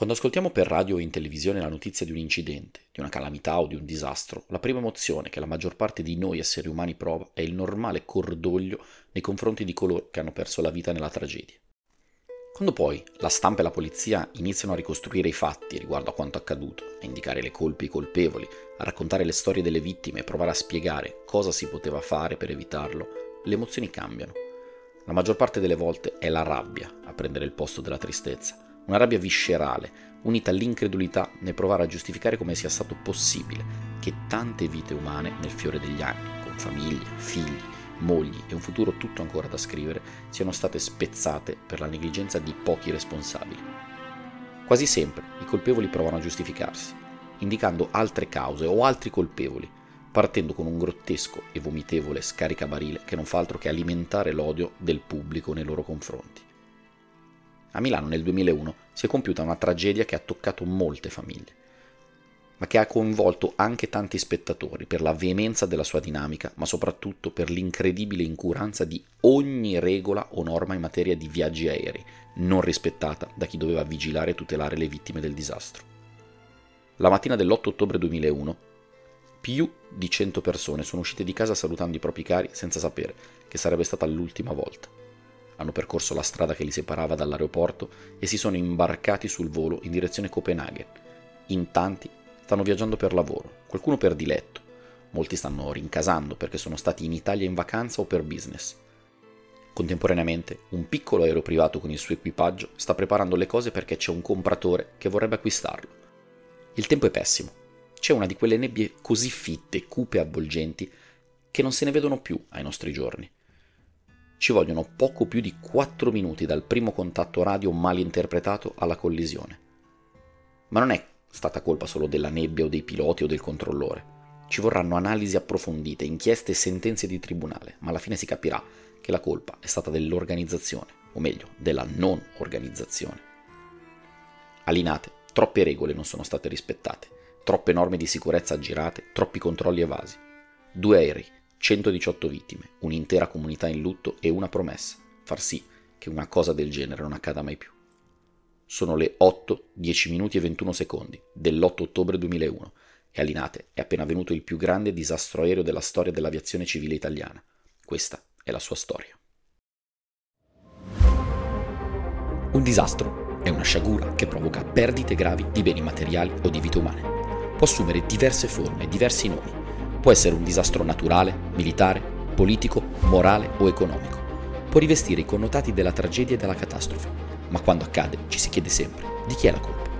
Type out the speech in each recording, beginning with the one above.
Quando ascoltiamo per radio o in televisione la notizia di un incidente, di una calamità o di un disastro, la prima emozione che la maggior parte di noi esseri umani prova è il normale cordoglio nei confronti di coloro che hanno perso la vita nella tragedia. Quando poi la stampa e la polizia iniziano a ricostruire i fatti riguardo a quanto accaduto, a indicare le colpe e i colpevoli, a raccontare le storie delle vittime e provare a spiegare cosa si poteva fare per evitarlo, le emozioni cambiano. La maggior parte delle volte è la rabbia a prendere il posto della tristezza una rabbia viscerale, unita all'incredulità nel provare a giustificare come sia stato possibile che tante vite umane nel fiore degli anni, con famiglie, figli, mogli e un futuro tutto ancora da scrivere, siano state spezzate per la negligenza di pochi responsabili. Quasi sempre i colpevoli provano a giustificarsi, indicando altre cause o altri colpevoli, partendo con un grottesco e vomitevole scaricabarile che non fa altro che alimentare l'odio del pubblico nei loro confronti. A Milano nel 2001 si è compiuta una tragedia che ha toccato molte famiglie, ma che ha coinvolto anche tanti spettatori per la veemenza della sua dinamica, ma soprattutto per l'incredibile incuranza di ogni regola o norma in materia di viaggi aerei, non rispettata da chi doveva vigilare e tutelare le vittime del disastro. La mattina dell'8 ottobre 2001, più di 100 persone sono uscite di casa salutando i propri cari senza sapere che sarebbe stata l'ultima volta hanno percorso la strada che li separava dall'aeroporto e si sono imbarcati sul volo in direzione Copenaghen. In tanti stanno viaggiando per lavoro, qualcuno per diletto, molti stanno rincasando perché sono stati in Italia in vacanza o per business. Contemporaneamente, un piccolo aereo privato con il suo equipaggio sta preparando le cose perché c'è un compratore che vorrebbe acquistarlo. Il tempo è pessimo. C'è una di quelle nebbie così fitte, cupe e avvolgenti che non se ne vedono più ai nostri giorni ci vogliono poco più di 4 minuti dal primo contatto radio mal interpretato alla collisione. Ma non è stata colpa solo della nebbia o dei piloti o del controllore. Ci vorranno analisi approfondite, inchieste e sentenze di tribunale, ma alla fine si capirà che la colpa è stata dell'organizzazione, o meglio, della non organizzazione. All'Inate, troppe regole non sono state rispettate, troppe norme di sicurezza aggirate, troppi controlli evasi. Due aerei, 118 vittime, un'intera comunità in lutto e una promessa, far sì che una cosa del genere non accada mai più. Sono le 8, 10 minuti e 21 secondi dell'8 ottobre 2001 e a Linate è appena avvenuto il più grande disastro aereo della storia dell'aviazione civile italiana. Questa è la sua storia. Un disastro è una sciagura che provoca perdite gravi di beni materiali o di vite umane. Può assumere diverse forme e diversi nomi Può essere un disastro naturale, militare, politico, morale o economico. Può rivestire i connotati della tragedia e della catastrofe, ma quando accade ci si chiede sempre di chi è la colpa.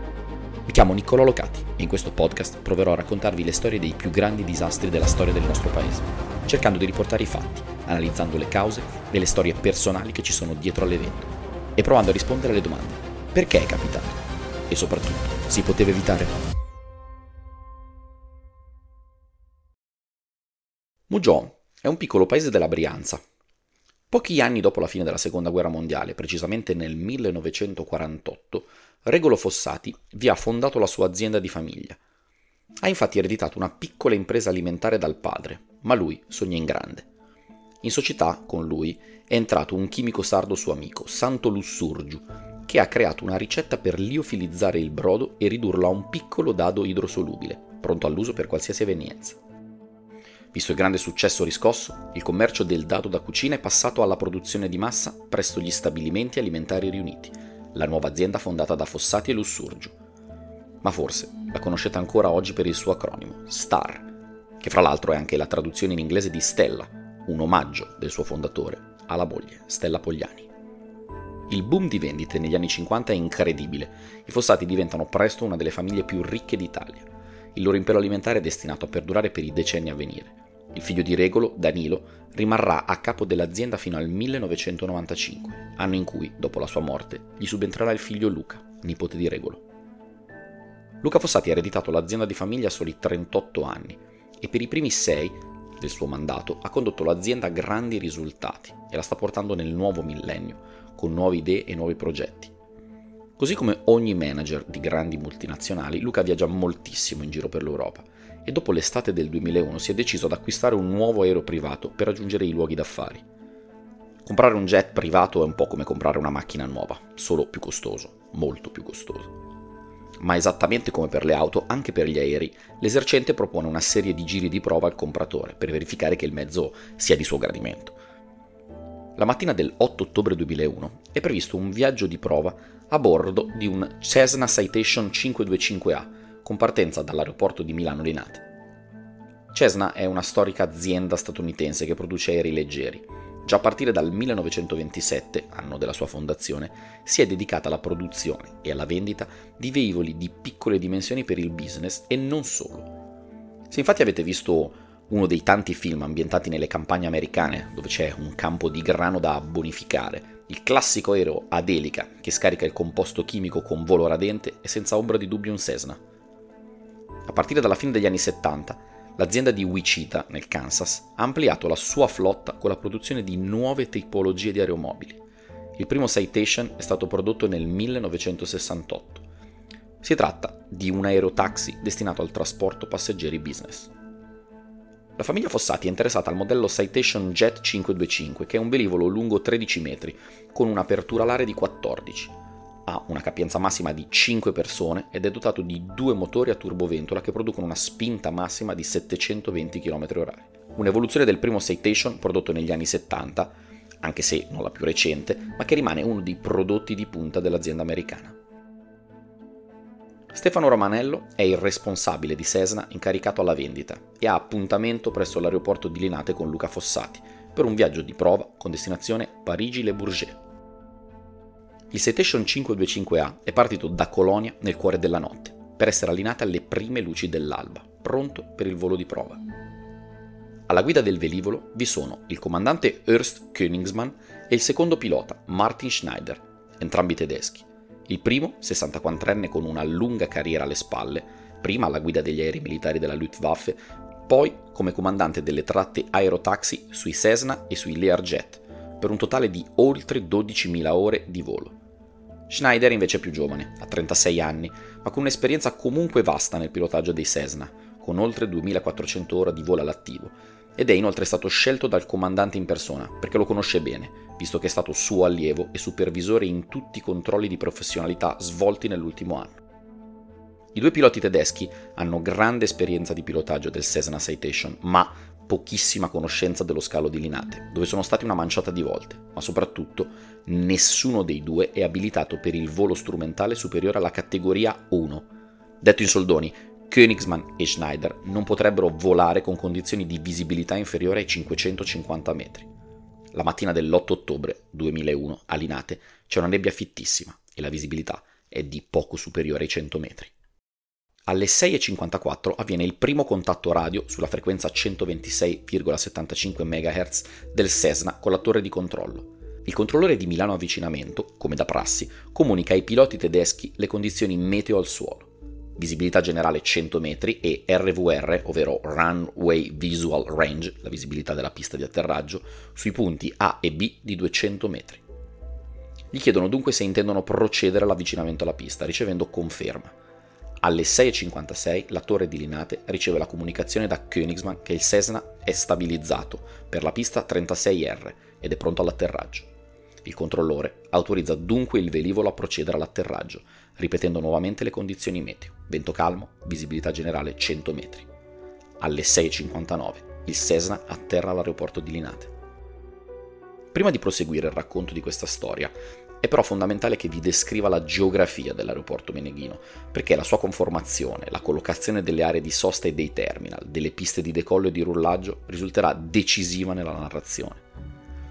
Mi chiamo Niccolò Locati e in questo podcast proverò a raccontarvi le storie dei più grandi disastri della storia del nostro paese, cercando di riportare i fatti, analizzando le cause e le storie personali che ci sono dietro all'evento e provando a rispondere alle domande. Perché è capitato? E soprattutto, si poteva evitare? Mugion è un piccolo paese della Brianza. Pochi anni dopo la fine della Seconda Guerra Mondiale, precisamente nel 1948, Regolo Fossati vi ha fondato la sua azienda di famiglia. Ha infatti ereditato una piccola impresa alimentare dal padre, ma lui sogna in grande. In società con lui è entrato un chimico sardo suo amico, Santo Lussurgiu, che ha creato una ricetta per liofilizzare il brodo e ridurlo a un piccolo dado idrosolubile, pronto all'uso per qualsiasi evenienza. Visto il grande successo riscosso, il commercio del dado da cucina è passato alla produzione di massa presso gli stabilimenti alimentari riuniti, la nuova azienda fondata da Fossati e Lussurgiu. Ma forse la conoscete ancora oggi per il suo acronimo, STAR, che fra l'altro è anche la traduzione in inglese di Stella, un omaggio del suo fondatore alla moglie, Stella Pogliani. Il boom di vendite negli anni 50 è incredibile. I Fossati diventano presto una delle famiglie più ricche d'Italia. Il loro impero alimentare è destinato a perdurare per i decenni a venire. Il figlio di Regolo, Danilo, rimarrà a capo dell'azienda fino al 1995, anno in cui, dopo la sua morte, gli subentrerà il figlio Luca, nipote di Regolo. Luca Fossati ha ereditato l'azienda di famiglia a soli 38 anni e per i primi sei del suo mandato ha condotto l'azienda a grandi risultati e la sta portando nel nuovo millennio, con nuove idee e nuovi progetti. Così come ogni manager di grandi multinazionali, Luca viaggia moltissimo in giro per l'Europa e dopo l'estate del 2001 si è deciso ad acquistare un nuovo aereo privato per raggiungere i luoghi d'affari. Comprare un jet privato è un po' come comprare una macchina nuova, solo più costoso, molto più costoso. Ma esattamente come per le auto, anche per gli aerei, l'esercente propone una serie di giri di prova al compratore per verificare che il mezzo sia di suo gradimento. La mattina del 8 ottobre 2001 è previsto un viaggio di prova a bordo di un Cessna Citation 525A con partenza dall'aeroporto di Milano Linate. Cessna è una storica azienda statunitense che produce aerei leggeri. Già a partire dal 1927, anno della sua fondazione, si è dedicata alla produzione e alla vendita di velivoli di piccole dimensioni per il business e non solo. Se infatti avete visto uno dei tanti film ambientati nelle campagne americane, dove c'è un campo di grano da bonificare, il classico aereo ad elica che scarica il composto chimico con volo radente è senza ombra di dubbio un Cessna. A partire dalla fine degli anni 70, l'azienda di Wichita, nel Kansas, ha ampliato la sua flotta con la produzione di nuove tipologie di aeromobili. Il primo Citation è stato prodotto nel 1968. Si tratta di un aerotaxi destinato al trasporto passeggeri business. La famiglia Fossati è interessata al modello Citation Jet 525, che è un velivolo lungo 13 metri, con un'apertura alare di 14 ha una capienza massima di 5 persone ed è dotato di due motori a turboventola che producono una spinta massima di 720 km/h. Un'evoluzione del primo Citation prodotto negli anni 70, anche se non la più recente, ma che rimane uno dei prodotti di punta dell'azienda americana. Stefano Romanello è il responsabile di Cessna incaricato alla vendita e ha appuntamento presso l'aeroporto di Linate con Luca Fossati per un viaggio di prova con destinazione Parigi-Le Bourget. Il Citation 525A è partito da Colonia nel cuore della notte, per essere allineata alle prime luci dell'alba, pronto per il volo di prova. Alla guida del velivolo vi sono il comandante Ernst Königsmann e il secondo pilota, Martin Schneider, entrambi tedeschi. Il primo, 64enne con una lunga carriera alle spalle, prima alla guida degli aerei militari della Luftwaffe, poi come comandante delle tratte aerotaxi sui Cessna e sui Learjet, per un totale di oltre 12.000 ore di volo. Schneider invece è più giovane, ha 36 anni, ma con un'esperienza comunque vasta nel pilotaggio dei Cessna, con oltre 2400 ore di volo all'attivo, ed è inoltre stato scelto dal comandante in persona, perché lo conosce bene, visto che è stato suo allievo e supervisore in tutti i controlli di professionalità svolti nell'ultimo anno. I due piloti tedeschi hanno grande esperienza di pilotaggio del Cessna Citation, ma pochissima conoscenza dello scalo di Linate, dove sono stati una manciata di volte, ma soprattutto nessuno dei due è abilitato per il volo strumentale superiore alla categoria 1. Detto in soldoni, Königsmann e Schneider non potrebbero volare con condizioni di visibilità inferiore ai 550 metri. La mattina dell'8 ottobre 2001 a Linate c'è una nebbia fittissima e la visibilità è di poco superiore ai 100 metri. Alle 6.54 avviene il primo contatto radio sulla frequenza 126,75 MHz del Cessna con la torre di controllo. Il controllore di Milano Avvicinamento, come da prassi, comunica ai piloti tedeschi le condizioni meteo al suolo. Visibilità generale 100 metri e RVR, ovvero Runway Visual Range, la visibilità della pista di atterraggio, sui punti A e B di 200 metri. Gli chiedono dunque se intendono procedere all'avvicinamento alla pista, ricevendo conferma. Alle 6.56 la torre di Linate riceve la comunicazione da Königsmann che il Cessna è stabilizzato per la pista 36R ed è pronto all'atterraggio. Il controllore autorizza dunque il velivolo a procedere all'atterraggio, ripetendo nuovamente le condizioni meteo, vento calmo, visibilità generale 100 metri. Alle 6.59 il Cessna atterra all'aeroporto di Linate. Prima di proseguire il racconto di questa storia, è però fondamentale che vi descriva la geografia dell'aeroporto Meneghino, perché la sua conformazione, la collocazione delle aree di sosta e dei terminal, delle piste di decollo e di rullaggio risulterà decisiva nella narrazione.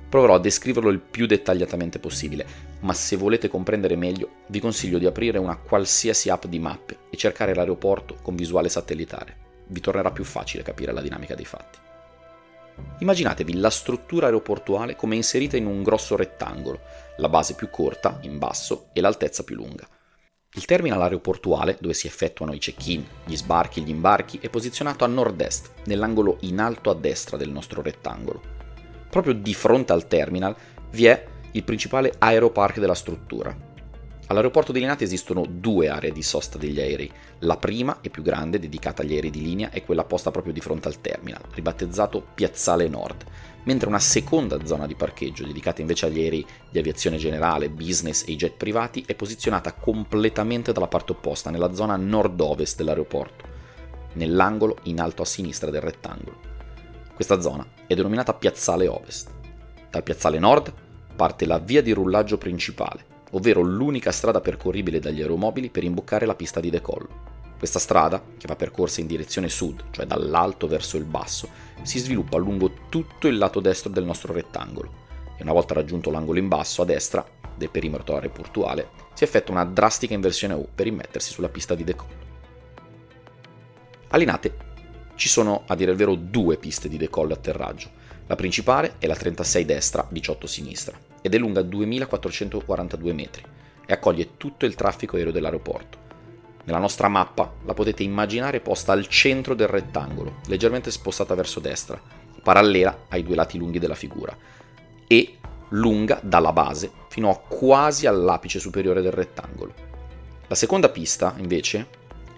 Proverò a descriverlo il più dettagliatamente possibile, ma se volete comprendere meglio vi consiglio di aprire una qualsiasi app di mappe e cercare l'aeroporto con visuale satellitare. Vi tornerà più facile capire la dinamica dei fatti. Immaginatevi la struttura aeroportuale come inserita in un grosso rettangolo, la base più corta, in basso, e l'altezza più lunga. Il terminal aeroportuale, dove si effettuano i check-in, gli sbarchi e gli imbarchi, è posizionato a nord-est, nell'angolo in alto a destra del nostro rettangolo. Proprio di fronte al terminal vi è il principale aeropark della struttura. All'aeroporto di Linate esistono due aree di sosta degli aerei. La prima e più grande, dedicata agli aerei di linea, è quella posta proprio di fronte al terminal, ribattezzato Piazzale Nord, mentre una seconda zona di parcheggio, dedicata invece agli aerei di aviazione generale, business e i jet privati, è posizionata completamente dalla parte opposta, nella zona nord-ovest dell'aeroporto, nell'angolo in alto a sinistra del rettangolo. Questa zona è denominata Piazzale Ovest. Dal Piazzale Nord parte la via di rullaggio principale, ovvero l'unica strada percorribile dagli aeromobili per imboccare la pista di decollo. Questa strada, che va percorsa in direzione sud, cioè dall'alto verso il basso, si sviluppa lungo tutto il lato destro del nostro rettangolo e una volta raggiunto l'angolo in basso a destra del perimetro aeroportuale si effettua una drastica inversione U per immettersi sulla pista di decollo. A Linate ci sono a dire il vero due piste di decollo e atterraggio. La principale è la 36 destra, 18 sinistra, ed è lunga 2442 metri e accoglie tutto il traffico aereo dell'aeroporto. Nella nostra mappa la potete immaginare posta al centro del rettangolo, leggermente spostata verso destra, parallela ai due lati lunghi della figura, e lunga dalla base fino a quasi all'apice superiore del rettangolo. La seconda pista, invece,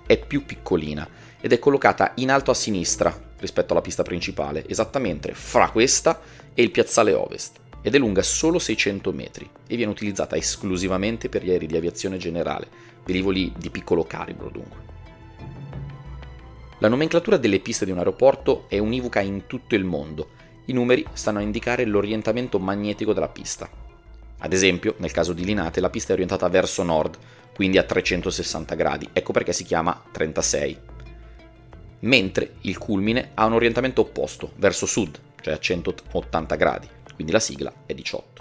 è più piccolina ed è collocata in alto a sinistra rispetto alla pista principale, esattamente fra questa e il piazzale ovest, ed è lunga solo 600 metri e viene utilizzata esclusivamente per gli aerei di aviazione generale, velivoli di piccolo calibro dunque. La nomenclatura delle piste di un aeroporto è univoca in tutto il mondo. I numeri stanno a indicare l'orientamento magnetico della pista. Ad esempio, nel caso di Linate, la pista è orientata verso nord, quindi a 360 gradi, ecco perché si chiama 36. Mentre il culmine ha un orientamento opposto, verso sud, cioè a 180 gradi, quindi la sigla è 18.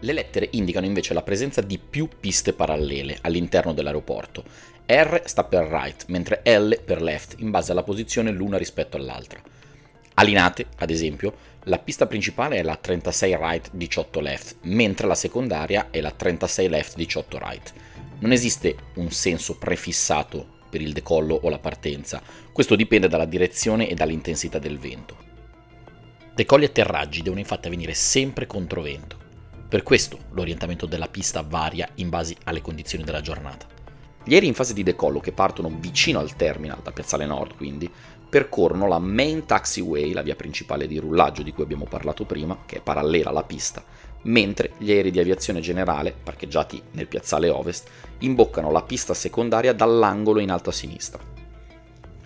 Le lettere indicano invece la presenza di più piste parallele all'interno dell'aeroporto. R sta per right, mentre L per left, in base alla posizione l'una rispetto all'altra. A Linate, ad esempio, la pista principale è la 36 right 18 left, mentre la secondaria è la 36 left 18 right. Non esiste un senso prefissato per il decollo o la partenza, questo dipende dalla direzione e dall'intensità del vento. Decolli e atterraggi devono infatti avvenire sempre contro vento. Per questo l'orientamento della pista varia in base alle condizioni della giornata. Gli aerei in fase di decollo che partono vicino al terminal, da Piazzale Nord quindi, percorrono la main taxiway, la via principale di rullaggio di cui abbiamo parlato prima, che è parallela alla pista, mentre gli aerei di aviazione generale, parcheggiati nel piazzale ovest, imboccano la pista secondaria dall'angolo in alto a sinistra.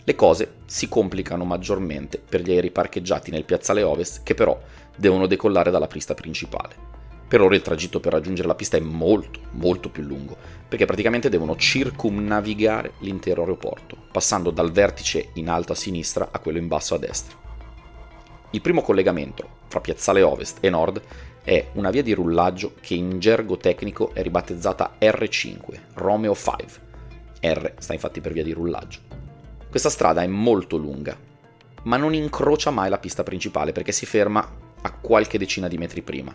Le cose si complicano maggiormente per gli aerei parcheggiati nel piazzale ovest che però devono decollare dalla pista principale. Per ora il tragitto per raggiungere la pista è molto, molto più lungo, perché praticamente devono circumnavigare l'intero aeroporto, passando dal vertice in alto a sinistra a quello in basso a destra. Il primo collegamento fra Piazzale Ovest e Nord è una via di rullaggio che in gergo tecnico è ribattezzata R5, Romeo 5. R sta infatti per via di rullaggio. Questa strada è molto lunga, ma non incrocia mai la pista principale perché si ferma a qualche decina di metri prima.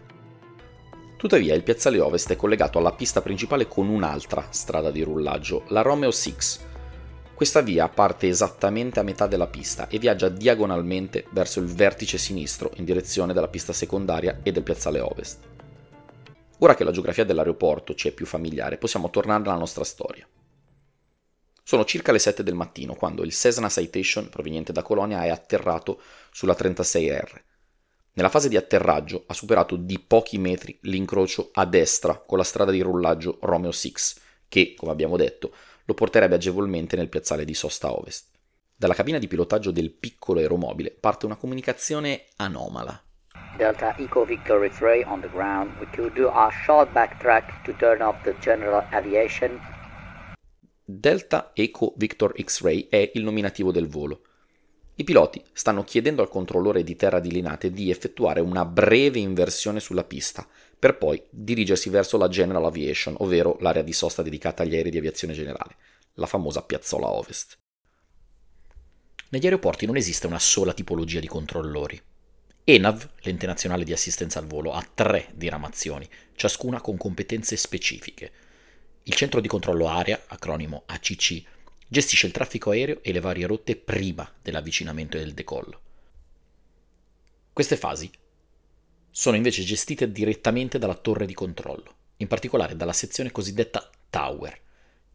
Tuttavia il piazzale ovest è collegato alla pista principale con un'altra strada di rullaggio, la Romeo 6. Questa via parte esattamente a metà della pista e viaggia diagonalmente verso il vertice sinistro in direzione della pista secondaria e del piazzale ovest. Ora che la geografia dell'aeroporto ci è più familiare, possiamo tornare alla nostra storia. Sono circa le 7 del mattino quando il Cessna Citation proveniente da Colonia è atterrato sulla 36R nella fase di atterraggio ha superato di pochi metri l'incrocio a destra con la strada di rullaggio Romeo 6, che, come abbiamo detto, lo porterebbe agevolmente nel piazzale di sosta ovest. Dalla cabina di pilotaggio del piccolo aeromobile parte una comunicazione anomala. Delta Eco Victor X-ray on the ground. We could do a short backtrack to turn off the general aviation. Delta Eco Victor X-ray è il nominativo del volo. I piloti stanno chiedendo al controllore di terra di Linate di effettuare una breve inversione sulla pista, per poi dirigersi verso la General Aviation, ovvero l'area di sosta dedicata agli aerei di aviazione generale, la famosa piazzola ovest. Negli aeroporti non esiste una sola tipologia di controllori. ENAV, l'ente nazionale di assistenza al volo, ha tre diramazioni, ciascuna con competenze specifiche. Il centro di controllo area, acronimo ACC, gestisce il traffico aereo e le varie rotte prima dell'avvicinamento e del decollo. Queste fasi sono invece gestite direttamente dalla torre di controllo in particolare dalla sezione cosiddetta Tower,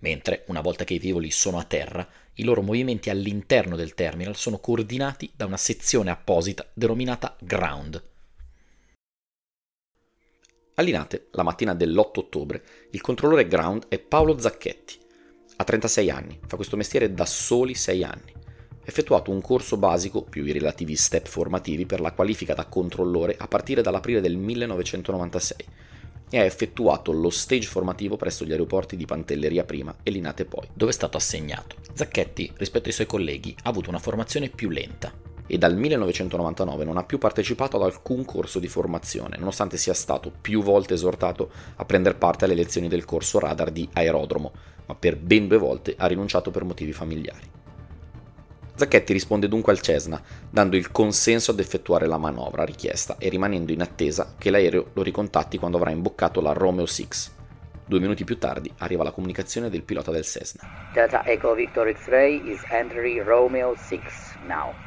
mentre, una volta che i velivoli sono a terra, i loro movimenti all'interno del terminal sono coordinati da una sezione apposita denominata Ground. A Linate, la mattina dell'8 ottobre, il controllore ground è Paolo Zacchetti. Ha 36 anni, fa questo mestiere da soli 6 anni. Ha effettuato un corso basico, più i relativi step formativi, per la qualifica da controllore a partire dall'aprile del 1996 e ha effettuato lo stage formativo presso gli aeroporti di Pantelleria prima e Linate poi, dove è stato assegnato. Zacchetti, rispetto ai suoi colleghi, ha avuto una formazione più lenta, e dal 1999 non ha più partecipato ad alcun corso di formazione, nonostante sia stato più volte esortato a prendere parte alle lezioni del corso radar di aerodromo, ma per ben due volte ha rinunciato per motivi familiari. Zacchetti risponde dunque al Cessna, dando il consenso ad effettuare la manovra richiesta e rimanendo in attesa che l'aereo lo ricontatti quando avrà imboccato la Romeo 6. Due minuti più tardi arriva la comunicazione del pilota del Cessna. Delta Echo Victor X-Ray is entering Romeo 6 now.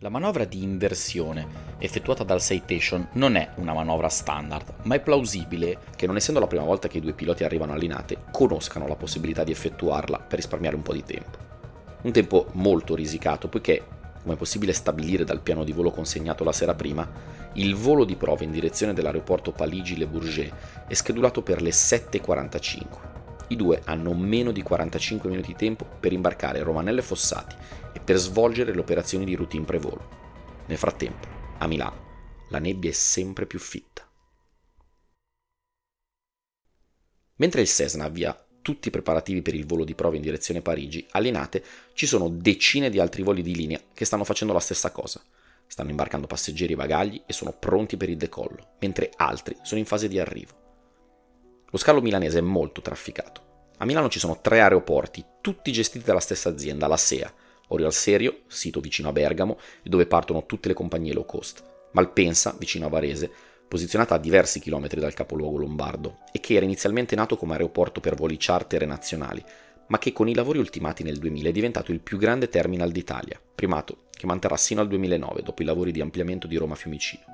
La manovra di inversione effettuata dal Citation non è una manovra standard, ma è plausibile che non essendo la prima volta che i due piloti arrivano allinate, conoscano la possibilità di effettuarla per risparmiare un po' di tempo. Un tempo molto risicato, poiché, come è possibile stabilire dal piano di volo consegnato la sera prima, il volo di prova in direzione dell'aeroporto Parigi-Le Bourget è schedulato per le 7.45. I due hanno meno di 45 minuti di tempo per imbarcare Romanello e Fossati e per svolgere le operazioni di routine prevolo. Nel frattempo, a Milano, la nebbia è sempre più fitta. Mentre il Cessna avvia tutti i preparativi per il volo di prova in direzione Parigi, a Linate ci sono decine di altri voli di linea che stanno facendo la stessa cosa. Stanno imbarcando passeggeri e bagagli e sono pronti per il decollo, mentre altri sono in fase di arrivo. Lo scalo milanese è molto trafficato. A Milano ci sono tre aeroporti, tutti gestiti dalla stessa azienda, la SEA, Oriol Serio, sito vicino a Bergamo, dove partono tutte le compagnie low cost, Malpensa, vicino a Varese, posizionata a diversi chilometri dal capoluogo lombardo e che era inizialmente nato come aeroporto per voli charter e nazionali, ma che con i lavori ultimati nel 2000 è diventato il più grande terminal d'Italia, primato che manterrà sino al 2009 dopo i lavori di ampliamento di Roma Fiumicino,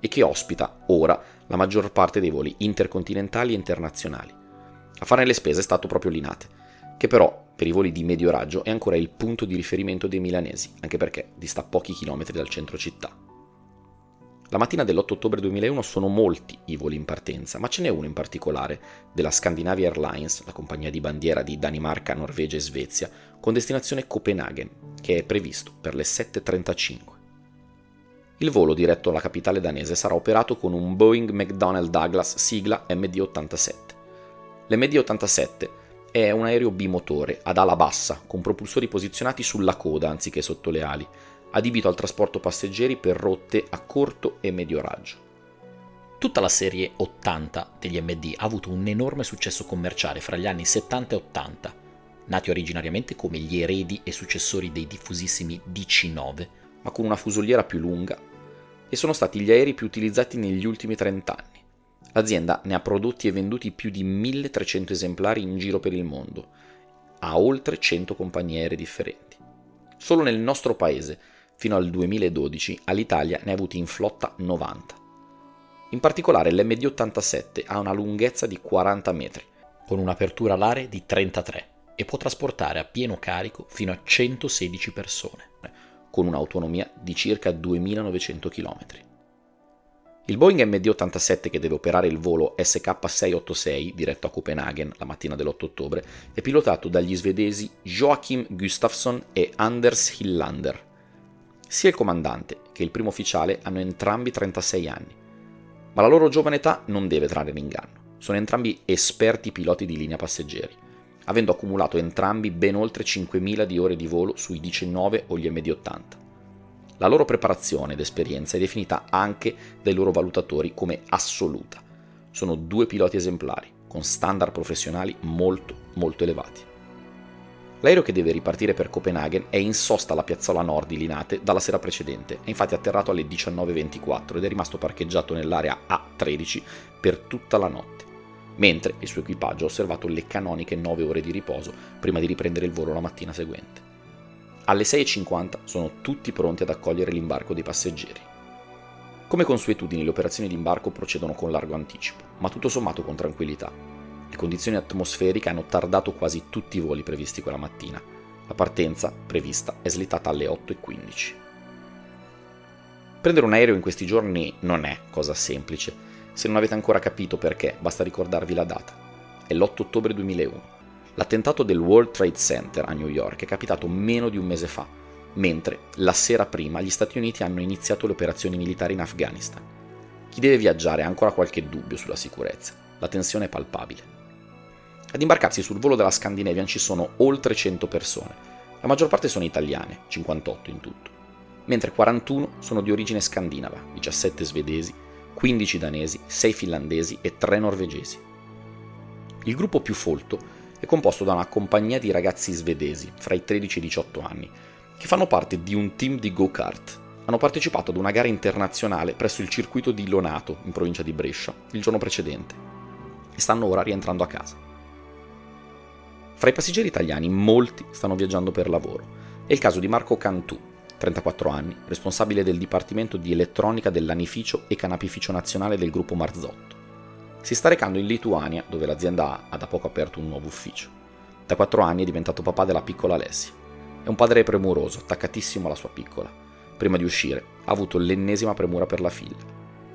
e che ospita ora la maggior parte dei voli intercontinentali e internazionali. A fare le spese è stato proprio Linate, che però per i voli di medio raggio è ancora il punto di riferimento dei milanesi, anche perché dista pochi chilometri dal centro città. La mattina dell'8 ottobre 2001 sono molti i voli in partenza, ma ce n'è uno in particolare, della Scandinavia Airlines, la compagnia di bandiera di Danimarca, Norvegia e Svezia, con destinazione Copenaghen, che è previsto per le 7.35. Il volo diretto alla capitale danese sarà operato con un Boeing McDonnell Douglas sigla MD-87. L'MD-87 è un aereo bimotore ad ala bassa, con propulsori posizionati sulla coda anziché sotto le ali, adibito al trasporto passeggeri per rotte a corto e medio raggio. Tutta la serie 80 degli MD ha avuto un enorme successo commerciale fra gli anni 70 e 80, nati originariamente come gli eredi e successori dei diffusissimi DC-9, ma con una fusoliera più lunga, e sono stati gli aerei più utilizzati negli ultimi 30 anni. L'azienda ne ha prodotti e venduti più di 1300 esemplari in giro per il mondo, a oltre 100 compagnie aeree differenti. Solo nel nostro paese, fino al 2012, all'Italia ne ha avuti in flotta 90. In particolare l'MD-87 ha una lunghezza di 40 metri, con un'apertura alare di 33 e può trasportare a pieno carico fino a 116 persone, con un'autonomia di circa 2900 km. Il Boeing MD-87 che deve operare il volo SK686 diretto a Copenaghen la mattina dell'8 ottobre è pilotato dagli svedesi Joachim Gustafsson e Anders Hillander. Sia il comandante che il primo ufficiale hanno entrambi 36 anni, ma la loro giovane età non deve trarre in inganno. Sono entrambi esperti piloti di linea passeggeri, avendo accumulato entrambi ben oltre 5.000 di ore di volo sui 19 o gli MD-80. La loro preparazione ed esperienza è definita anche dai loro valutatori come assoluta. Sono due piloti esemplari, con standard professionali molto, molto elevati. L'aereo che deve ripartire per Copenaghen è in sosta alla piazzola nord di Linate dalla sera precedente, è infatti atterrato alle 19.24 ed è rimasto parcheggiato nell'area A13 per tutta la notte, mentre il suo equipaggio ha osservato le canoniche 9 ore di riposo prima di riprendere il volo la mattina seguente. Alle 6.50 sono tutti pronti ad accogliere l'imbarco dei passeggeri. Come consuetudine le operazioni di imbarco procedono con largo anticipo, ma tutto sommato con tranquillità. Le condizioni atmosferiche hanno tardato quasi tutti i voli previsti quella mattina. La partenza prevista è slittata alle 8.15. Prendere un aereo in questi giorni non è cosa semplice. Se non avete ancora capito perché, basta ricordarvi la data. È l'8 ottobre 2001. L'attentato del World Trade Center a New York è capitato meno di un mese fa mentre la sera prima gli Stati Uniti hanno iniziato le operazioni militari in Afghanistan. Chi deve viaggiare ha ancora qualche dubbio sulla sicurezza, la tensione è palpabile. Ad imbarcarsi sul volo della Scandinavian ci sono oltre 100 persone, la maggior parte sono italiane, 58 in tutto, mentre 41 sono di origine scandinava, 17 svedesi, 15 danesi, 6 finlandesi e 3 norvegesi. Il gruppo più folto è composto da una compagnia di ragazzi svedesi fra i 13 e i 18 anni, che fanno parte di un team di go-kart. Hanno partecipato ad una gara internazionale presso il circuito di Lonato, in provincia di Brescia, il giorno precedente, e stanno ora rientrando a casa. Fra i passeggeri italiani molti stanno viaggiando per lavoro. È il caso di Marco Cantù, 34 anni, responsabile del Dipartimento di Elettronica dell'Anificio e Canapificio Nazionale del gruppo Marzotto. Si sta recando in Lituania, dove l'azienda ha da poco aperto un nuovo ufficio. Da 4 anni è diventato papà della piccola Alessia. È un padre premuroso, attaccatissimo alla sua piccola. Prima di uscire, ha avuto l'ennesima premura per la figlia.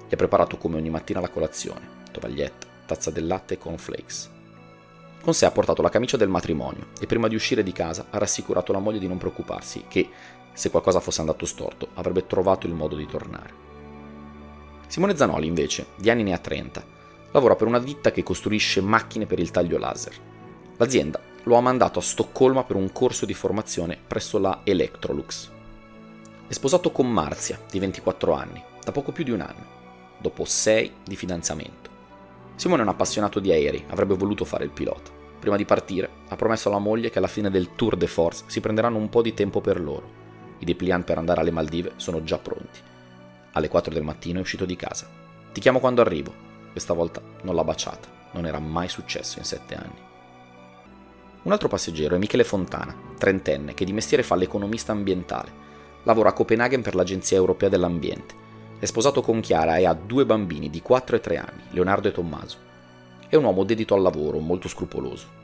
Gli ha preparato come ogni mattina la colazione, tovaglietta, tazza del latte e cornflakes. Con sé ha portato la camicia del matrimonio e prima di uscire di casa ha rassicurato la moglie di non preoccuparsi che, se qualcosa fosse andato storto, avrebbe trovato il modo di tornare. Simone Zanoli, invece, di anni ne ha 30, lavora per una ditta che costruisce macchine per il taglio laser. L'azienda lo ha mandato a Stoccolma per un corso di formazione presso la Electrolux. È sposato con Marzia, di 24 anni, da poco più di un anno, dopo 6 di fidanzamento. Simone è un appassionato di aerei, avrebbe voluto fare il pilota. Prima di partire, ha promesso alla moglie che alla fine del Tour de Force si prenderanno un po' di tempo per loro. I dépliant per andare alle Maldive sono già pronti. Alle 4 del mattino è uscito di casa. Ti chiamo quando arrivo. Questa volta non l'ha baciata, non era mai successo in 7 anni. Un altro passeggero è Michele Fontana, trentenne, che di mestiere fa l'economista ambientale. Lavora a Copenaghen per l'Agenzia Europea dell'Ambiente. È sposato con Chiara e ha due bambini di 4 e 3 anni, Leonardo e Tommaso. È un uomo dedito al lavoro, molto scrupoloso.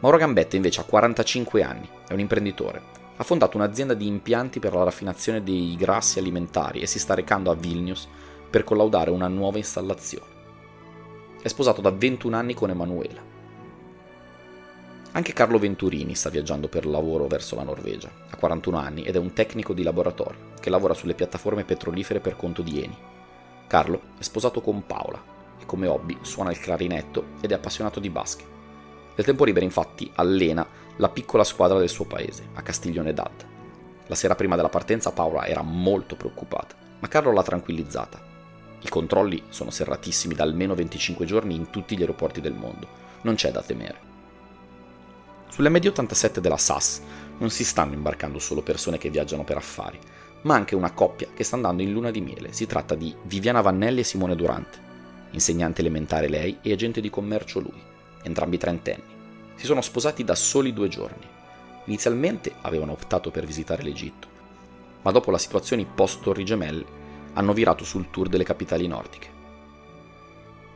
Mauro Gambetta invece ha 45 anni, è un imprenditore. Ha fondato un'azienda di impianti per la raffinazione dei grassi alimentari e si sta recando a Vilnius per collaudare una nuova installazione. È sposato da 21 anni con Emanuela. Anche Carlo Venturini sta viaggiando per lavoro verso la Norvegia. Ha 41 anni ed è un tecnico di laboratorio che lavora sulle piattaforme petrolifere per conto di Eni. Carlo è sposato con Paola e come hobby suona il clarinetto ed è appassionato di basket. Nel tempo libero infatti allena la piccola squadra del suo paese, a Castiglione d'Ad. La sera prima della partenza Paola era molto preoccupata, ma Carlo l'ha tranquillizzata. I controlli sono serratissimi da almeno 25 giorni in tutti gli aeroporti del mondo, non c'è da temere. Sull'MD87 della SAS non si stanno imbarcando solo persone che viaggiano per affari, ma anche una coppia che sta andando in luna di miele. Si tratta di Viviana Vannelli e Simone Durante, insegnante elementare lei e agente di commercio lui, entrambi trentenni. Si sono sposati da soli due giorni. Inizialmente avevano optato per visitare l'Egitto, ma dopo la situazione post-Torri Gemelle hanno virato sul tour delle capitali nordiche.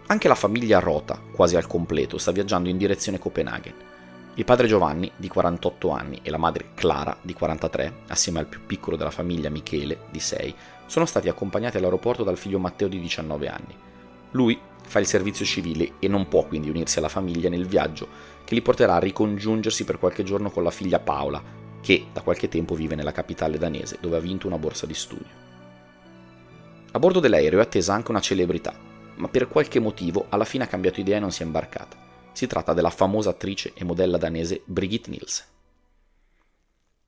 Anche la famiglia Rota, quasi al completo, sta viaggiando in direzione Copenaghen il padre Giovanni, di 48 anni, e la madre Clara, di 43, assieme al più piccolo della famiglia Michele, di 6, sono stati accompagnati all'aeroporto dal figlio Matteo di 19 anni. Lui fa il servizio civile e non può quindi unirsi alla famiglia nel viaggio che li porterà a ricongiungersi per qualche giorno con la figlia Paola, che da qualche tempo vive nella capitale danese dove ha vinto una borsa di studio. A bordo dell'aereo è attesa anche una celebrità, ma per qualche motivo alla fine ha cambiato idea e non si è imbarcata. Si tratta della famosa attrice e modella danese Brigitte Nielsen.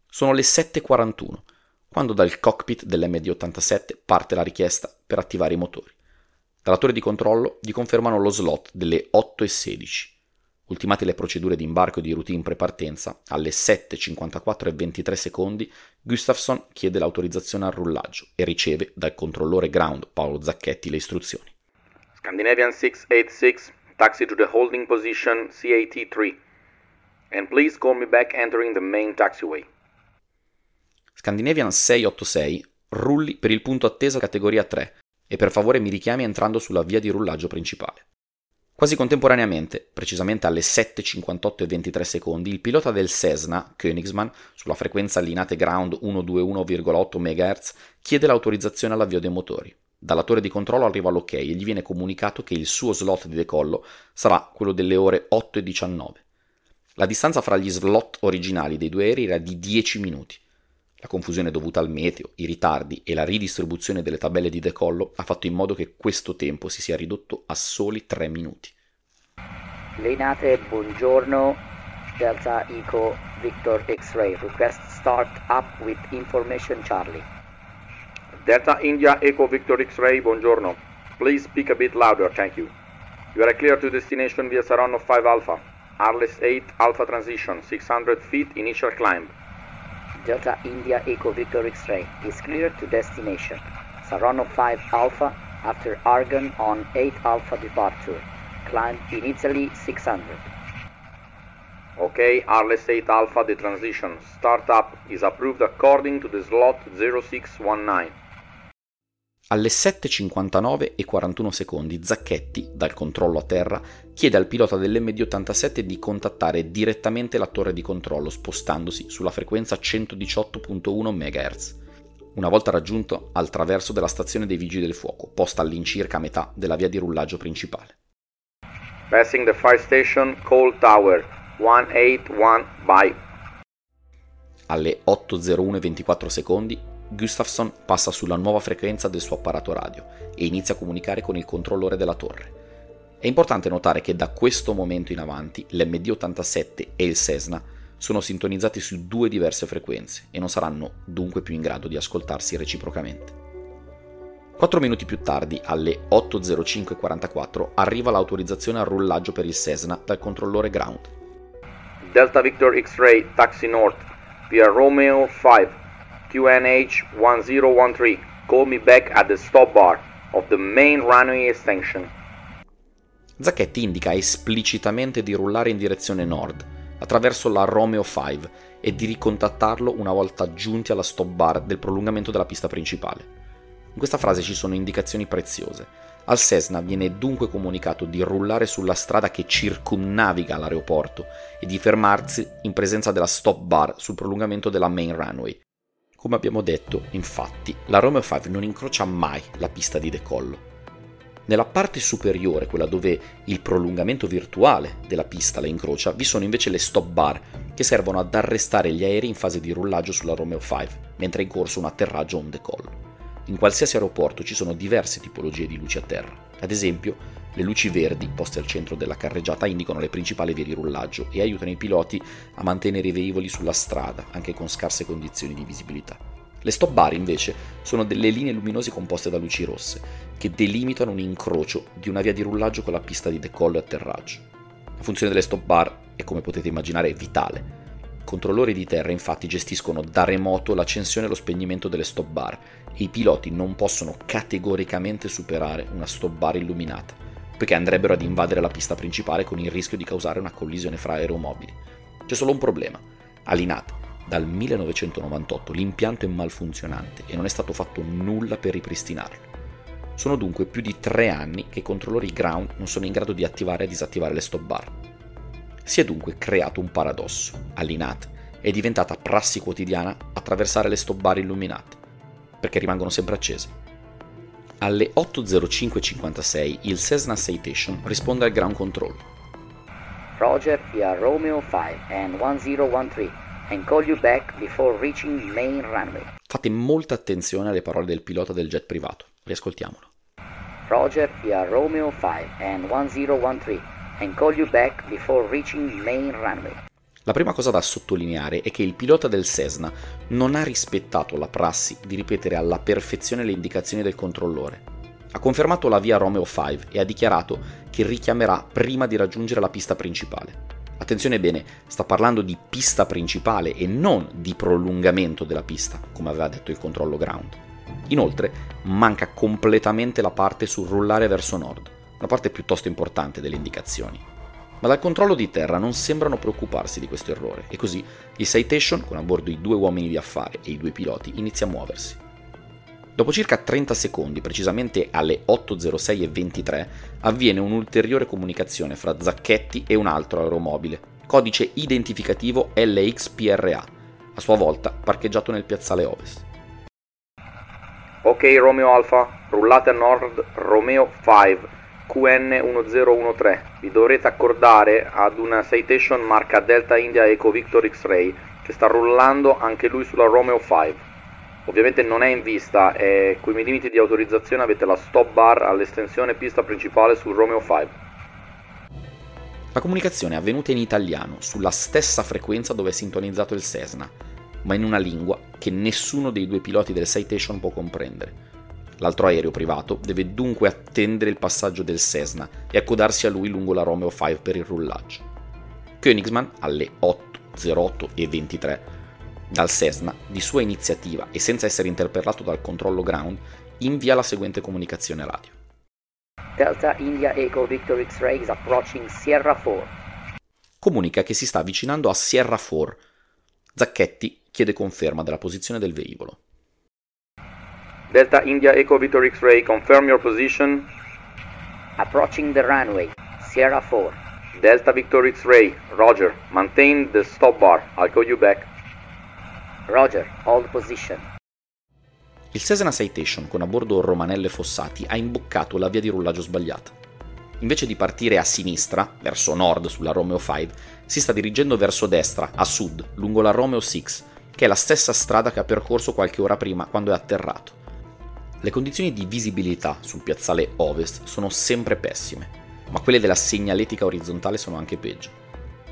Sono le 7.41, quando dal cockpit dell'MD-87 parte la richiesta per attivare i motori. Dalla torre di controllo gli confermano lo slot delle 8.16. Ultimate le procedure di imbarco e di routine prepartenza, alle 7.54 e 23 secondi Gustafsson chiede l'autorizzazione al rullaggio e riceve dal controllore ground Paolo Zacchetti le istruzioni. Scandinavian 686 Taxi to the holding position CAT3. And please call me back entering the main taxiway. Scandinavian 686 rulli per il punto attesa categoria 3 e per favore mi richiami entrando sulla via di rullaggio principale. Quasi contemporaneamente, precisamente alle 7.58 e 23 secondi, il pilota del Cessna, Königsmann, sulla frequenza Linate Ground 121,8 MHz, chiede l'autorizzazione all'avvio dei motori. Dalla torre di controllo arriva l'ok e gli viene comunicato che il suo slot di decollo sarà quello delle ore 8 e 19. La distanza fra gli slot originali dei due aerei era di 10 minuti. La confusione dovuta al meteo, i ritardi e la ridistribuzione delle tabelle di decollo ha fatto in modo che questo tempo si sia ridotto a soli 3 minuti. Linate, buongiorno. Delta Eco Victor X-Ray. Request start up with information Charlie. Delta India Eco Victor X-Ray, buongiorno. Please speak a bit louder, thank you. You are clear to destination via Saronno 5 Alpha. Arles 8 Alpha transition, 600 feet initial climb. Delta India Eco Victor X-Ray is cleared to destination. Saronno 5 Alpha after Argon on 8 Alpha departure. Climb initially 600. Okay, Arles 8 Alpha, the transition startup is approved according to the slot 0619. Alle 7.59 e 41 secondi Zacchetti, dal controllo a terra, chiede al pilota dell'MD-87 di contattare direttamente la torre di controllo spostandosi sulla frequenza 118.1 MHz. Una volta raggiunto al traverso della stazione dei Vigili del Fuoco, posta all'incirca a metà della via di rullaggio principale. Passing the fire station, call tower 181 by. Alle 8.01 secondi Gustafsson passa sulla nuova frequenza del suo apparato radio e inizia a comunicare con il controllore della torre. È importante notare che da questo momento in avanti l'MD87 e il Cessna sono sintonizzati su due diverse frequenze e non saranno dunque più in grado di ascoltarsi reciprocamente. Quattro minuti più tardi, alle 8.05.44, arriva l'autorizzazione al rullaggio per il Cessna dal controllore ground. Delta Victor X-Ray, Taxi North, via Romeo 5, QNH 1013. Call me back at the stop bar of the main runway extension. Zacchetti indica esplicitamente di rullare in direzione nord, attraverso la Romeo 5, e di ricontattarlo una volta giunti alla stop bar del prolungamento della pista principale. In questa frase ci sono indicazioni preziose. Al Cessna viene dunque comunicato di rullare sulla strada che circumnaviga l'aeroporto e di fermarsi in presenza della stop bar sul prolungamento della main runway, come abbiamo detto, infatti, la Romeo 5 non incrocia mai la pista di decollo. Nella parte superiore, quella dove il prolungamento virtuale della pista la incrocia, vi sono invece le stop bar che servono ad arrestare gli aerei in fase di rullaggio sulla Romeo 5, mentre è in corso un atterraggio o un decollo. In qualsiasi aeroporto ci sono diverse tipologie di luci a terra. Ad esempio, le luci verdi poste al centro della carreggiata indicano le principali vie di rullaggio e aiutano i piloti a mantenere i velivoli sulla strada, anche con scarse condizioni di visibilità. Le stop bar invece sono delle linee luminose composte da luci rosse, che delimitano un incrocio di una via di rullaggio con la pista di decollo e atterraggio. La funzione delle stop bar è, come potete immaginare, vitale. I controllori di terra infatti gestiscono da remoto l'accensione e lo spegnimento delle stop bar e i piloti non possono categoricamente superare una stop bar illuminata poiché andrebbero ad invadere la pista principale con il rischio di causare una collisione fra aeromobili. C'è solo un problema. All'INAT, dal 1998 l'impianto è malfunzionante e non è stato fatto nulla per ripristinarlo. Sono dunque più di tre anni che i controllori ground non sono in grado di attivare e disattivare le stop bar. Si è dunque creato un paradosso. All'INAT è diventata prassi quotidiana attraversare le stop bar illuminate, perché rimangono sempre accese. Alle 8.05.56 il Cessna Citation risponde al ground control. Roger via Romeo 5 and 1013 and call you back before reaching main runway. Fate molta attenzione alle parole del pilota del jet privato. Riascoltiamolo. Roger via Romeo 5 and 1013 and call you back before reaching main runway. La prima cosa da sottolineare è che il pilota del Cessna non ha rispettato la prassi di ripetere alla perfezione le indicazioni del controllore. Ha confermato la via Romeo 5 e ha dichiarato che richiamerà prima di raggiungere la pista principale. Attenzione bene, sta parlando di pista principale e non di prolungamento della pista, come aveva detto il controllo ground. Inoltre, manca completamente la parte sul rullare verso nord, una parte piuttosto importante delle indicazioni ma dal controllo di terra non sembrano preoccuparsi di questo errore e così il Citation, con a bordo i due uomini di affare e i due piloti, inizia a muoversi. Dopo circa 30 secondi, precisamente alle 8.06.23, avviene un'ulteriore comunicazione fra Zacchetti e un altro aeromobile, codice identificativo LXPRA, a sua volta parcheggiato nel piazzale ovest. Ok Romeo Alfa, rullate a nord Romeo 5, QN1013. Vi dovrete accordare ad una citation marca Delta India Eco Victor X-Ray che sta rullando anche lui sulla Romeo 5. Ovviamente non è in vista e con i limiti di autorizzazione avete la stop bar all'estensione pista principale sul Romeo 5. La comunicazione è avvenuta in italiano, sulla stessa frequenza dove è sintonizzato il Cessna, ma in una lingua che nessuno dei due piloti del Citation può comprendere. L'altro aereo privato deve dunque attendere il passaggio del Cessna e accodarsi a lui lungo la Romeo 5 per il rullaggio. Königsmann alle 8.08 e 23 dal Cessna, di sua iniziativa e senza essere interpellato dal controllo ground, invia la seguente comunicazione radio. Delta India Echo Victor X-Ray is approaching Sierra 4. Comunica che si sta avvicinando a Sierra 4. Zacchetti chiede conferma della posizione del velivolo. Delta India Echo Victor X-Ray, confirm your position. Approaching the runway, Sierra 4. Delta Victor X-Ray, Roger. Maintain the stop bar. I'll call you back. Roger, hold position. Il Cessna Citation con a bordo Romanelle Fossati ha imboccato la via di rullaggio sbagliata. Invece di partire a sinistra, verso nord sulla Romeo 5, si sta dirigendo verso destra, a sud, lungo la Romeo 6, che è la stessa strada che ha percorso qualche ora prima quando è atterrato. Le condizioni di visibilità sul piazzale ovest sono sempre pessime, ma quelle della segnaletica orizzontale sono anche peggio.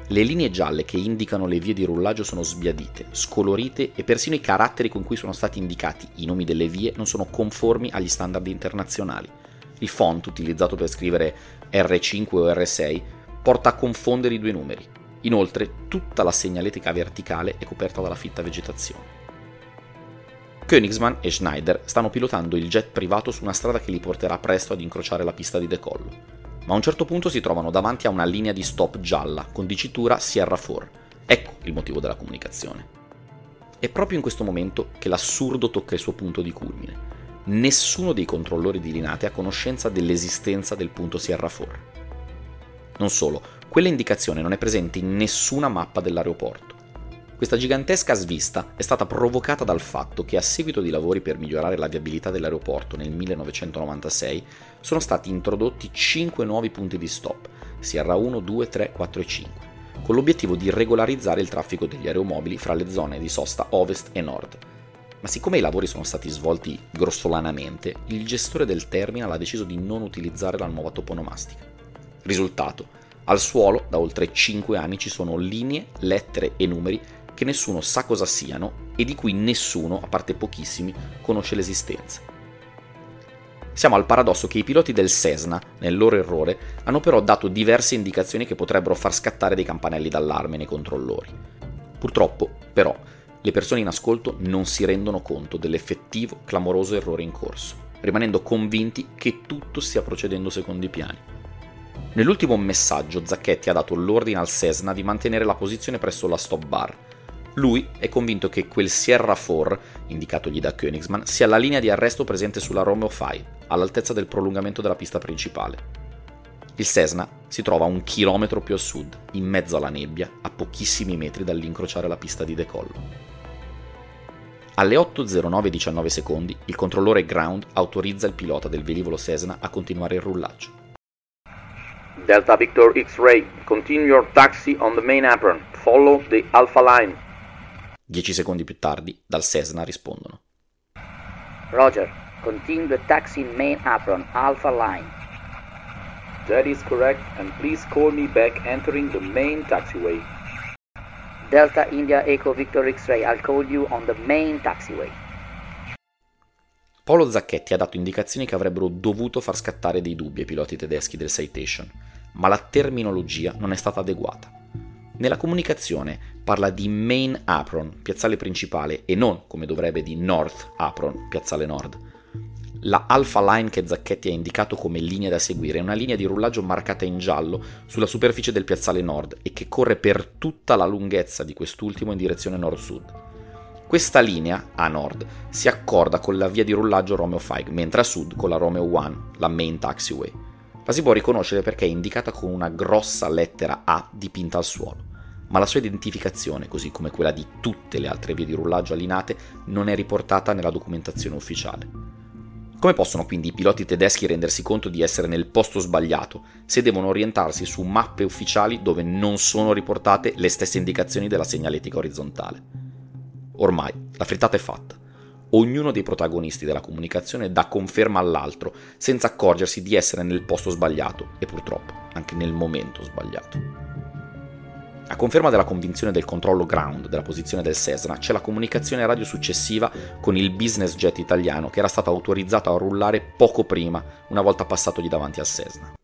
Le linee gialle che indicano le vie di rullaggio sono sbiadite, scolorite e persino i caratteri con cui sono stati indicati i nomi delle vie non sono conformi agli standard internazionali. Il font utilizzato per scrivere R5 o R6 porta a confondere i due numeri. Inoltre, tutta la segnaletica verticale è coperta dalla fitta vegetazione. Königsmann e Schneider stanno pilotando il jet privato su una strada che li porterà presto ad incrociare la pista di decollo. Ma a un certo punto si trovano davanti a una linea di stop gialla con dicitura Sierra 4. Ecco il motivo della comunicazione. È proprio in questo momento che l'assurdo tocca il suo punto di culmine. Nessuno dei controllori di Linate ha conoscenza dell'esistenza del punto Sierra 4. Non solo, quella indicazione non è presente in nessuna mappa dell'aeroporto. Questa gigantesca svista è stata provocata dal fatto che a seguito di lavori per migliorare la viabilità dell'aeroporto nel 1996 sono stati introdotti 5 nuovi punti di stop, Sierra 1, 2, 3, 4 e 5, con l'obiettivo di regolarizzare il traffico degli aeromobili fra le zone di sosta ovest e nord. Ma siccome i lavori sono stati svolti grossolanamente, il gestore del terminal ha deciso di non utilizzare la nuova toponomastica. Risultato, al suolo da oltre 5 anni ci sono linee, lettere e numeri che nessuno sa cosa siano e di cui nessuno, a parte pochissimi, conosce l'esistenza. Siamo al paradosso che i piloti del Cessna, nel loro errore, hanno però dato diverse indicazioni che potrebbero far scattare dei campanelli d'allarme nei controllori. Purtroppo, però, le persone in ascolto non si rendono conto dell'effettivo, clamoroso errore in corso, rimanendo convinti che tutto stia procedendo secondo i piani. Nell'ultimo messaggio Zacchetti ha dato l'ordine al Cessna di mantenere la posizione presso la stop bar, lui è convinto che quel Sierra 4, indicatogli da Königsmann, sia la linea di arresto presente sulla Romeo 5, all'altezza del prolungamento della pista principale. Il Cessna si trova un chilometro più a sud, in mezzo alla nebbia, a pochissimi metri dall'incrociare la pista di decollo. Alle 8.09.19 secondi, il controllore ground autorizza il pilota del velivolo Cessna a continuare il rullaggio. Delta Victor X-Ray, continue your taxi on the main apron. Follow the Alpha Line. Dieci secondi più tardi, dal Cessna rispondono. Roger, continue the taxi main apron, Alpha Line. That is correct, and please call me back entering the main taxiway. Delta India Echo Victor X-Ray, I'll call you on the main taxiway. Paolo Zacchetti ha dato indicazioni che avrebbero dovuto far scattare dei dubbi ai piloti tedeschi del Citation, ma la terminologia non è stata adeguata. Nella comunicazione parla di Main Apron, piazzale principale, e non, come dovrebbe, di North Apron, piazzale nord. La Alpha Line che Zacchetti ha indicato come linea da seguire è una linea di rullaggio marcata in giallo sulla superficie del piazzale nord e che corre per tutta la lunghezza di quest'ultimo in direzione nord-sud. Questa linea, a nord, si accorda con la via di rullaggio Romeo 5, mentre a sud con la Romeo 1, la main taxiway. La si può riconoscere perché è indicata con una grossa lettera A dipinta al suolo, ma la sua identificazione, così come quella di tutte le altre vie di rullaggio allinate, non è riportata nella documentazione ufficiale. Come possono quindi i piloti tedeschi rendersi conto di essere nel posto sbagliato se devono orientarsi su mappe ufficiali dove non sono riportate le stesse indicazioni della segnaletica orizzontale? Ormai la frittata è fatta. Ognuno dei protagonisti della comunicazione dà conferma all'altro, senza accorgersi di essere nel posto sbagliato e purtroppo anche nel momento sbagliato. A conferma della convinzione del controllo ground della posizione del Cessna c'è la comunicazione radio successiva con il business jet italiano che era stato autorizzato a rullare poco prima, una volta passatogli davanti al Cessna.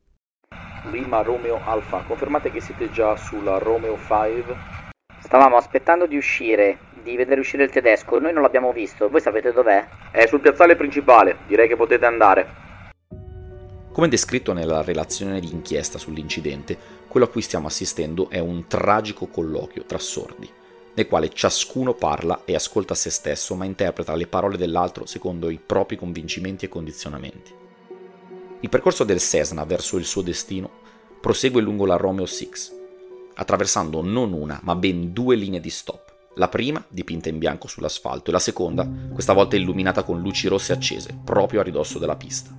Lima Romeo Alfa, confermate che siete già sulla Romeo 5? Stavamo aspettando di uscire di vedere uscire il tedesco. Noi non l'abbiamo visto. Voi sapete dov'è? È sul piazzale principale. Direi che potete andare. Come descritto nella relazione di inchiesta sull'incidente, quello a cui stiamo assistendo è un tragico colloquio tra sordi, nel quale ciascuno parla e ascolta se stesso, ma interpreta le parole dell'altro secondo i propri convincimenti e condizionamenti. Il percorso del Cessna verso il suo destino prosegue lungo la Romeo 6, attraversando non una, ma ben due linee di stop la prima dipinta in bianco sull'asfalto e la seconda, questa volta illuminata con luci rosse accese, proprio a ridosso della pista.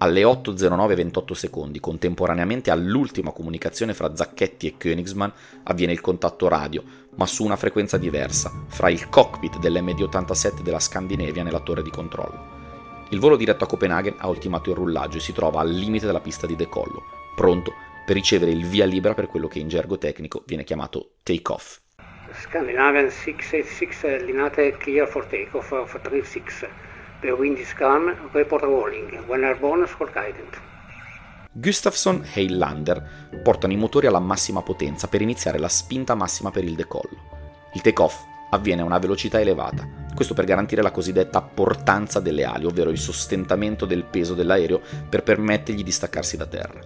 Alle 8.09.28 secondi, contemporaneamente all'ultima comunicazione fra Zacchetti e Königsmann, avviene il contatto radio, ma su una frequenza diversa, fra il cockpit dell'MD-87 della Scandinavian e la torre di controllo. Il volo diretto a Copenaghen ha ultimato il rullaggio e si trova al limite della pista di decollo, pronto per ricevere il via libera per quello che in gergo tecnico viene chiamato take-off. Scandinavian 686 Linate clear for takeoff of 36. The wind is calm, report rolling. When airborne, score guided. Gustafsson e Highlander portano i motori alla massima potenza per iniziare la spinta massima per il decollo. Il take-off avviene a una velocità elevata, questo per garantire la cosiddetta portanza delle ali, ovvero il sostentamento del peso dell'aereo per permettergli di staccarsi da terra.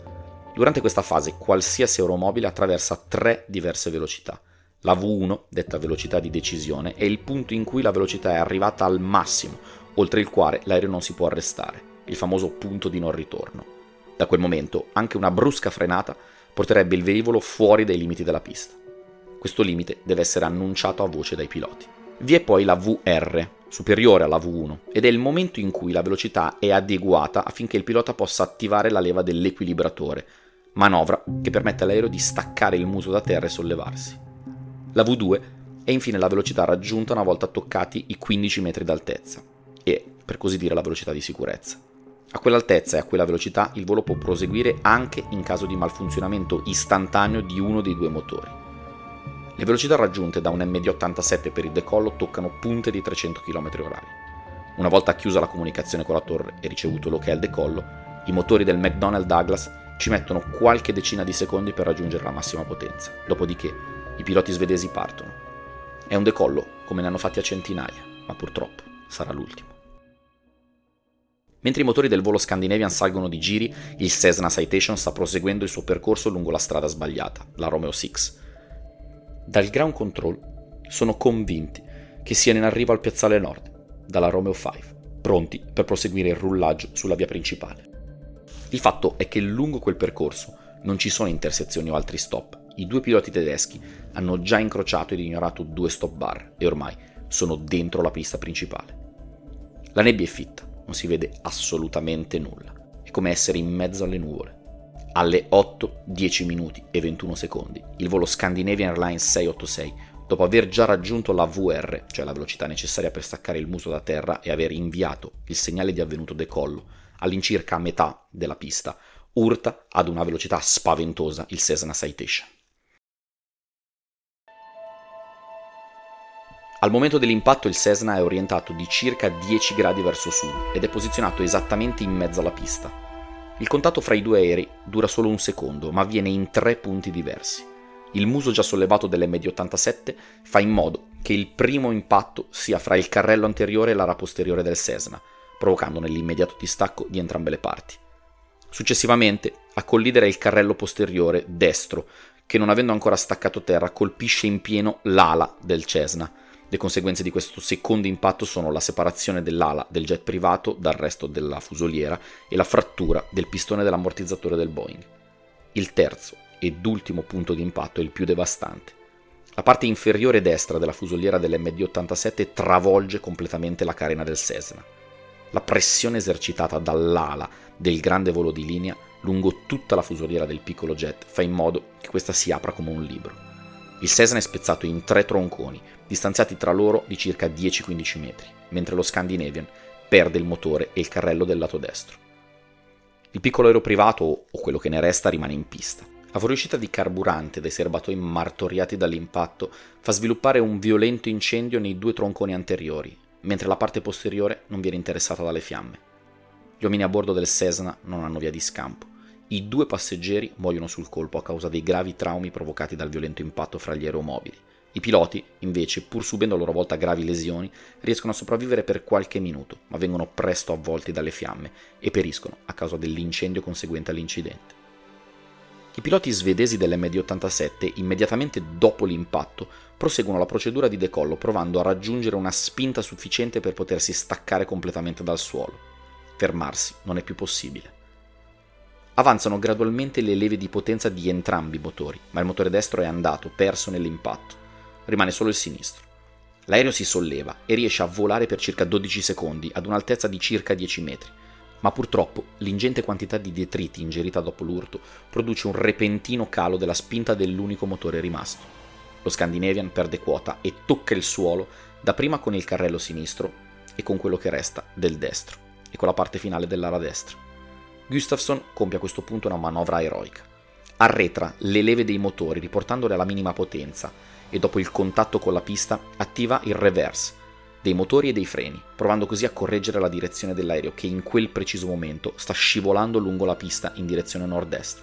Durante questa fase qualsiasi aeromobile attraversa tre diverse velocità. La V1, detta velocità di decisione, è il punto in cui la velocità è arrivata al massimo, oltre il quale l'aereo non si può arrestare, il famoso punto di non ritorno. Da quel momento anche una brusca frenata porterebbe il velivolo fuori dai limiti della pista. Questo limite deve essere annunciato a voce dai piloti. Vi è poi la VR, superiore alla V1, ed è il momento in cui la velocità è adeguata affinché il pilota possa attivare la leva dell'equilibratore, manovra che permette all'aereo di staccare il muso da terra e sollevarsi. La V2 è infine la velocità raggiunta una volta toccati i 15 metri d'altezza e, per così dire, la velocità di sicurezza. A quell'altezza e a quella velocità il volo può proseguire anche in caso di malfunzionamento istantaneo di uno dei due motori. Le velocità raggiunte da un MD-87 per il decollo toccano punte di 300 km/h. Una volta chiusa la comunicazione con la torre e ricevuto l'ok al decollo, i motori del McDonnell Douglas ci mettono qualche decina di secondi per raggiungere la massima potenza, dopodiché i piloti svedesi partono. È un decollo, come ne hanno fatti a centinaia, ma purtroppo sarà l'ultimo. Mentre i motori del volo Scandinavian salgono di giri, il Cessna Citation sta proseguendo il suo percorso lungo la strada sbagliata, la Romeo 6. Dal ground control sono convinti che siano in arrivo al piazzale nord, dalla Romeo 5, pronti per proseguire il rullaggio sulla via principale. Il fatto è che lungo quel percorso non ci sono intersezioni o altri stop, i due piloti tedeschi hanno già incrociato ed ignorato due stop bar e ormai sono dentro la pista principale. La nebbia è fitta, non si vede assolutamente nulla. È come essere in mezzo alle nuvole. Alle 8, 10 minuti e 21 secondi, il volo Scandinavian Airlines 686, dopo aver già raggiunto la VR, cioè la velocità necessaria per staccare il muso da terra e aver inviato il segnale di avvenuto decollo all'incirca a metà della pista, urta ad una velocità spaventosa il Cessna Citation. Al momento dell'impatto il Cessna è orientato di circa 10 gradi verso sud ed è posizionato esattamente in mezzo alla pista. Il contatto fra i due aerei dura solo un secondo, ma avviene in tre punti diversi. Il muso già sollevato dell'MD-87 fa in modo che il primo impatto sia fra il carrello anteriore e l'ara posteriore del Cessna, provocandone l'immediato distacco di entrambe le parti. Successivamente, a collidere il carrello posteriore destro, che non avendo ancora staccato terra colpisce in pieno l'ala del Cessna, Le conseguenze di questo secondo impatto sono la separazione dell'ala del jet privato dal resto della fusoliera e la frattura del pistone dell'ammortizzatore del Boeing. Il terzo ed ultimo punto di impatto è il più devastante. La parte inferiore destra della fusoliera dell'MD-87 travolge completamente la carena del Cessna. La pressione esercitata dall'ala del grande volo di linea lungo tutta la fusoliera del piccolo jet fa in modo che questa si apra come un libro. Il Cessna è spezzato in tre tronconi, distanziati tra loro di circa 10-15 metri, mentre lo Scandinavian perde il motore e il carrello del lato destro. Il piccolo aereo privato, o quello che ne resta, rimane in pista. La fuoriuscita di carburante dai serbatoi martoriati dall'impatto fa sviluppare un violento incendio nei due tronconi anteriori, mentre la parte posteriore non viene interessata dalle fiamme. Gli uomini a bordo del Cessna non hanno via di scampo. I due passeggeri muoiono sul colpo a causa dei gravi traumi provocati dal violento impatto fra gli aeromobili. I piloti, invece, pur subendo a loro volta gravi lesioni, riescono a sopravvivere per qualche minuto, ma vengono presto avvolti dalle fiamme e periscono a causa dell'incendio conseguente all'incidente. I piloti svedesi dell'MD-87, immediatamente dopo l'impatto, proseguono la procedura di decollo provando a raggiungere una spinta sufficiente per potersi staccare completamente dal suolo. Fermarsi non è più possibile. Avanzano gradualmente le leve di potenza di entrambi i motori, ma il motore destro è andato, perso nell'impatto. Rimane solo il sinistro. L'aereo si solleva e riesce a volare per circa 12 secondi ad un'altezza di circa 10 metri, ma purtroppo l'ingente quantità di detriti ingerita dopo l'urto produce un repentino calo della spinta dell'unico motore rimasto. Lo Scandinavian perde quota e tocca il suolo dapprima con il carrello sinistro e con quello che resta del destro e con la parte finale dell'ala destra. Gustafsson compie a questo punto una manovra eroica. Arretra le leve dei motori riportandole alla minima potenza e dopo il contatto con la pista attiva il reverse dei motori e dei freni, provando così a correggere la direzione dell'aereo che in quel preciso momento sta scivolando lungo la pista in direzione nord-est.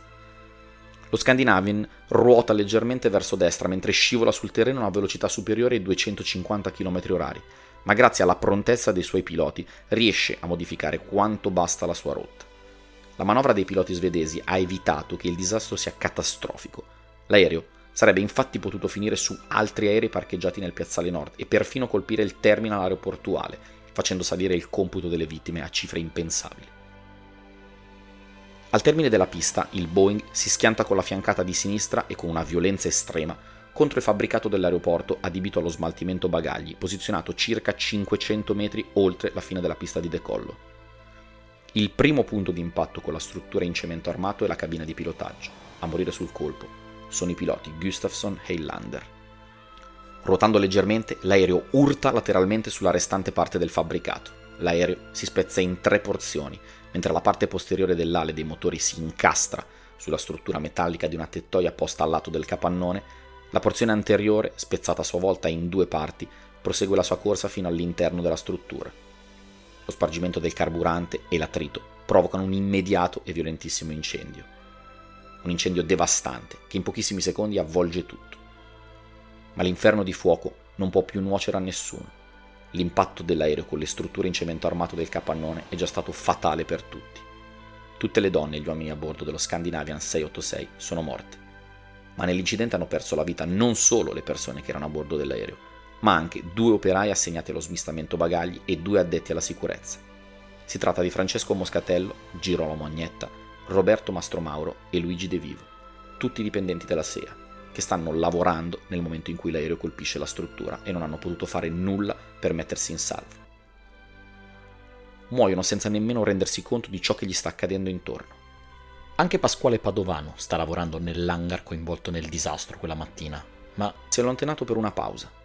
Lo Scandinavian ruota leggermente verso destra mentre scivola sul terreno a una velocità superiore ai 250 km/h, ma grazie alla prontezza dei suoi piloti riesce a modificare quanto basta la sua rotta. La manovra dei piloti svedesi ha evitato che il disastro sia catastrofico. L'aereo sarebbe infatti potuto finire su altri aerei parcheggiati nel piazzale nord e perfino colpire il terminal aeroportuale, facendo salire il computo delle vittime a cifre impensabili. Al termine della pista, il Boeing si schianta con la fiancata di sinistra e con una violenza estrema contro il fabbricato dell'aeroporto adibito allo smaltimento bagagli, posizionato circa 500 metri oltre la fine della pista di decollo. Il primo punto di impatto con la struttura in cemento armato è la cabina di pilotaggio. A morire sul colpo sono i piloti Gustafsson e Highlander. Ruotando leggermente, l'aereo urta lateralmente sulla restante parte del fabbricato. L'aereo si spezza in tre porzioni, mentre la parte posteriore dell'ale dei motori si incastra sulla struttura metallica di una tettoia posta al lato del capannone, la porzione anteriore, spezzata a sua volta in due parti, prosegue la sua corsa fino all'interno della struttura. Lo spargimento del carburante e l'attrito provocano un immediato e violentissimo incendio. Un incendio devastante che in pochissimi secondi avvolge tutto. Ma l'inferno di fuoco non può più nuocere a nessuno. L'impatto dell'aereo con le strutture in cemento armato del capannone è già stato fatale per tutti. Tutte le donne e gli uomini a bordo dello Scandinavian 686 sono morte. Ma nell'incidente hanno perso la vita non solo le persone che erano a bordo dell'aereo, ma anche due operai assegnati allo smistamento bagagli e due addetti alla sicurezza. Si tratta di Francesco Moscatello, Girolamo Agnetta, Roberto Mastromauro e Luigi De Vivo, tutti dipendenti della SEA, che stanno lavorando nel momento in cui l'aereo colpisce la struttura e non hanno potuto fare nulla per mettersi in salvo. Muoiono senza nemmeno rendersi conto di ciò che gli sta accadendo intorno. Anche Pasquale Padovano sta lavorando nell'hangar coinvolto nel disastro quella mattina, ma si è allontanato per una pausa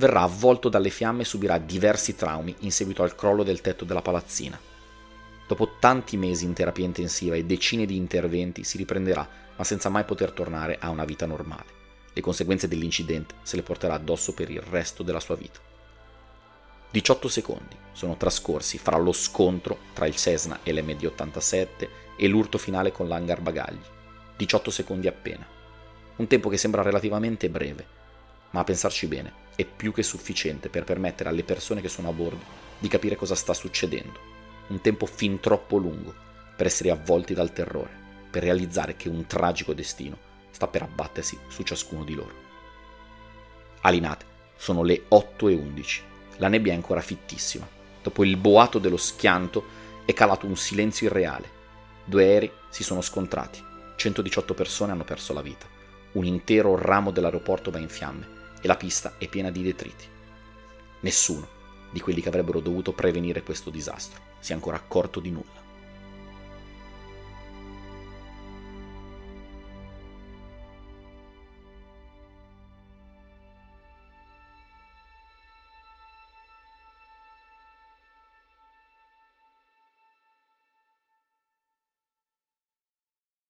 verrà avvolto dalle fiamme e subirà diversi traumi in seguito al crollo del tetto della palazzina. Dopo tanti mesi in terapia intensiva e decine di interventi si riprenderà, ma senza mai poter tornare a una vita normale. Le conseguenze dell'incidente se le porterà addosso per il resto della sua vita. 18 secondi sono trascorsi fra lo scontro tra il Cessna e l'MD-87 e l'urto finale con l'hangar bagagli. 18 secondi appena. Un tempo che sembra relativamente breve, ma a pensarci bene è più che sufficiente per permettere alle persone che sono a bordo di capire cosa sta succedendo. Un tempo fin troppo lungo per essere avvolti dal terrore, per realizzare che un tragico destino sta per abbattersi su ciascuno di loro. Alinate Sono le 8.11. La nebbia è ancora fittissima. Dopo il boato dello schianto è calato un silenzio irreale. Due aerei si sono scontrati. 118 persone hanno perso la vita. Un intero ramo dell'aeroporto va in fiamme e la pista è piena di detriti. Nessuno di quelli che avrebbero dovuto prevenire questo disastro si è ancora accorto di nulla.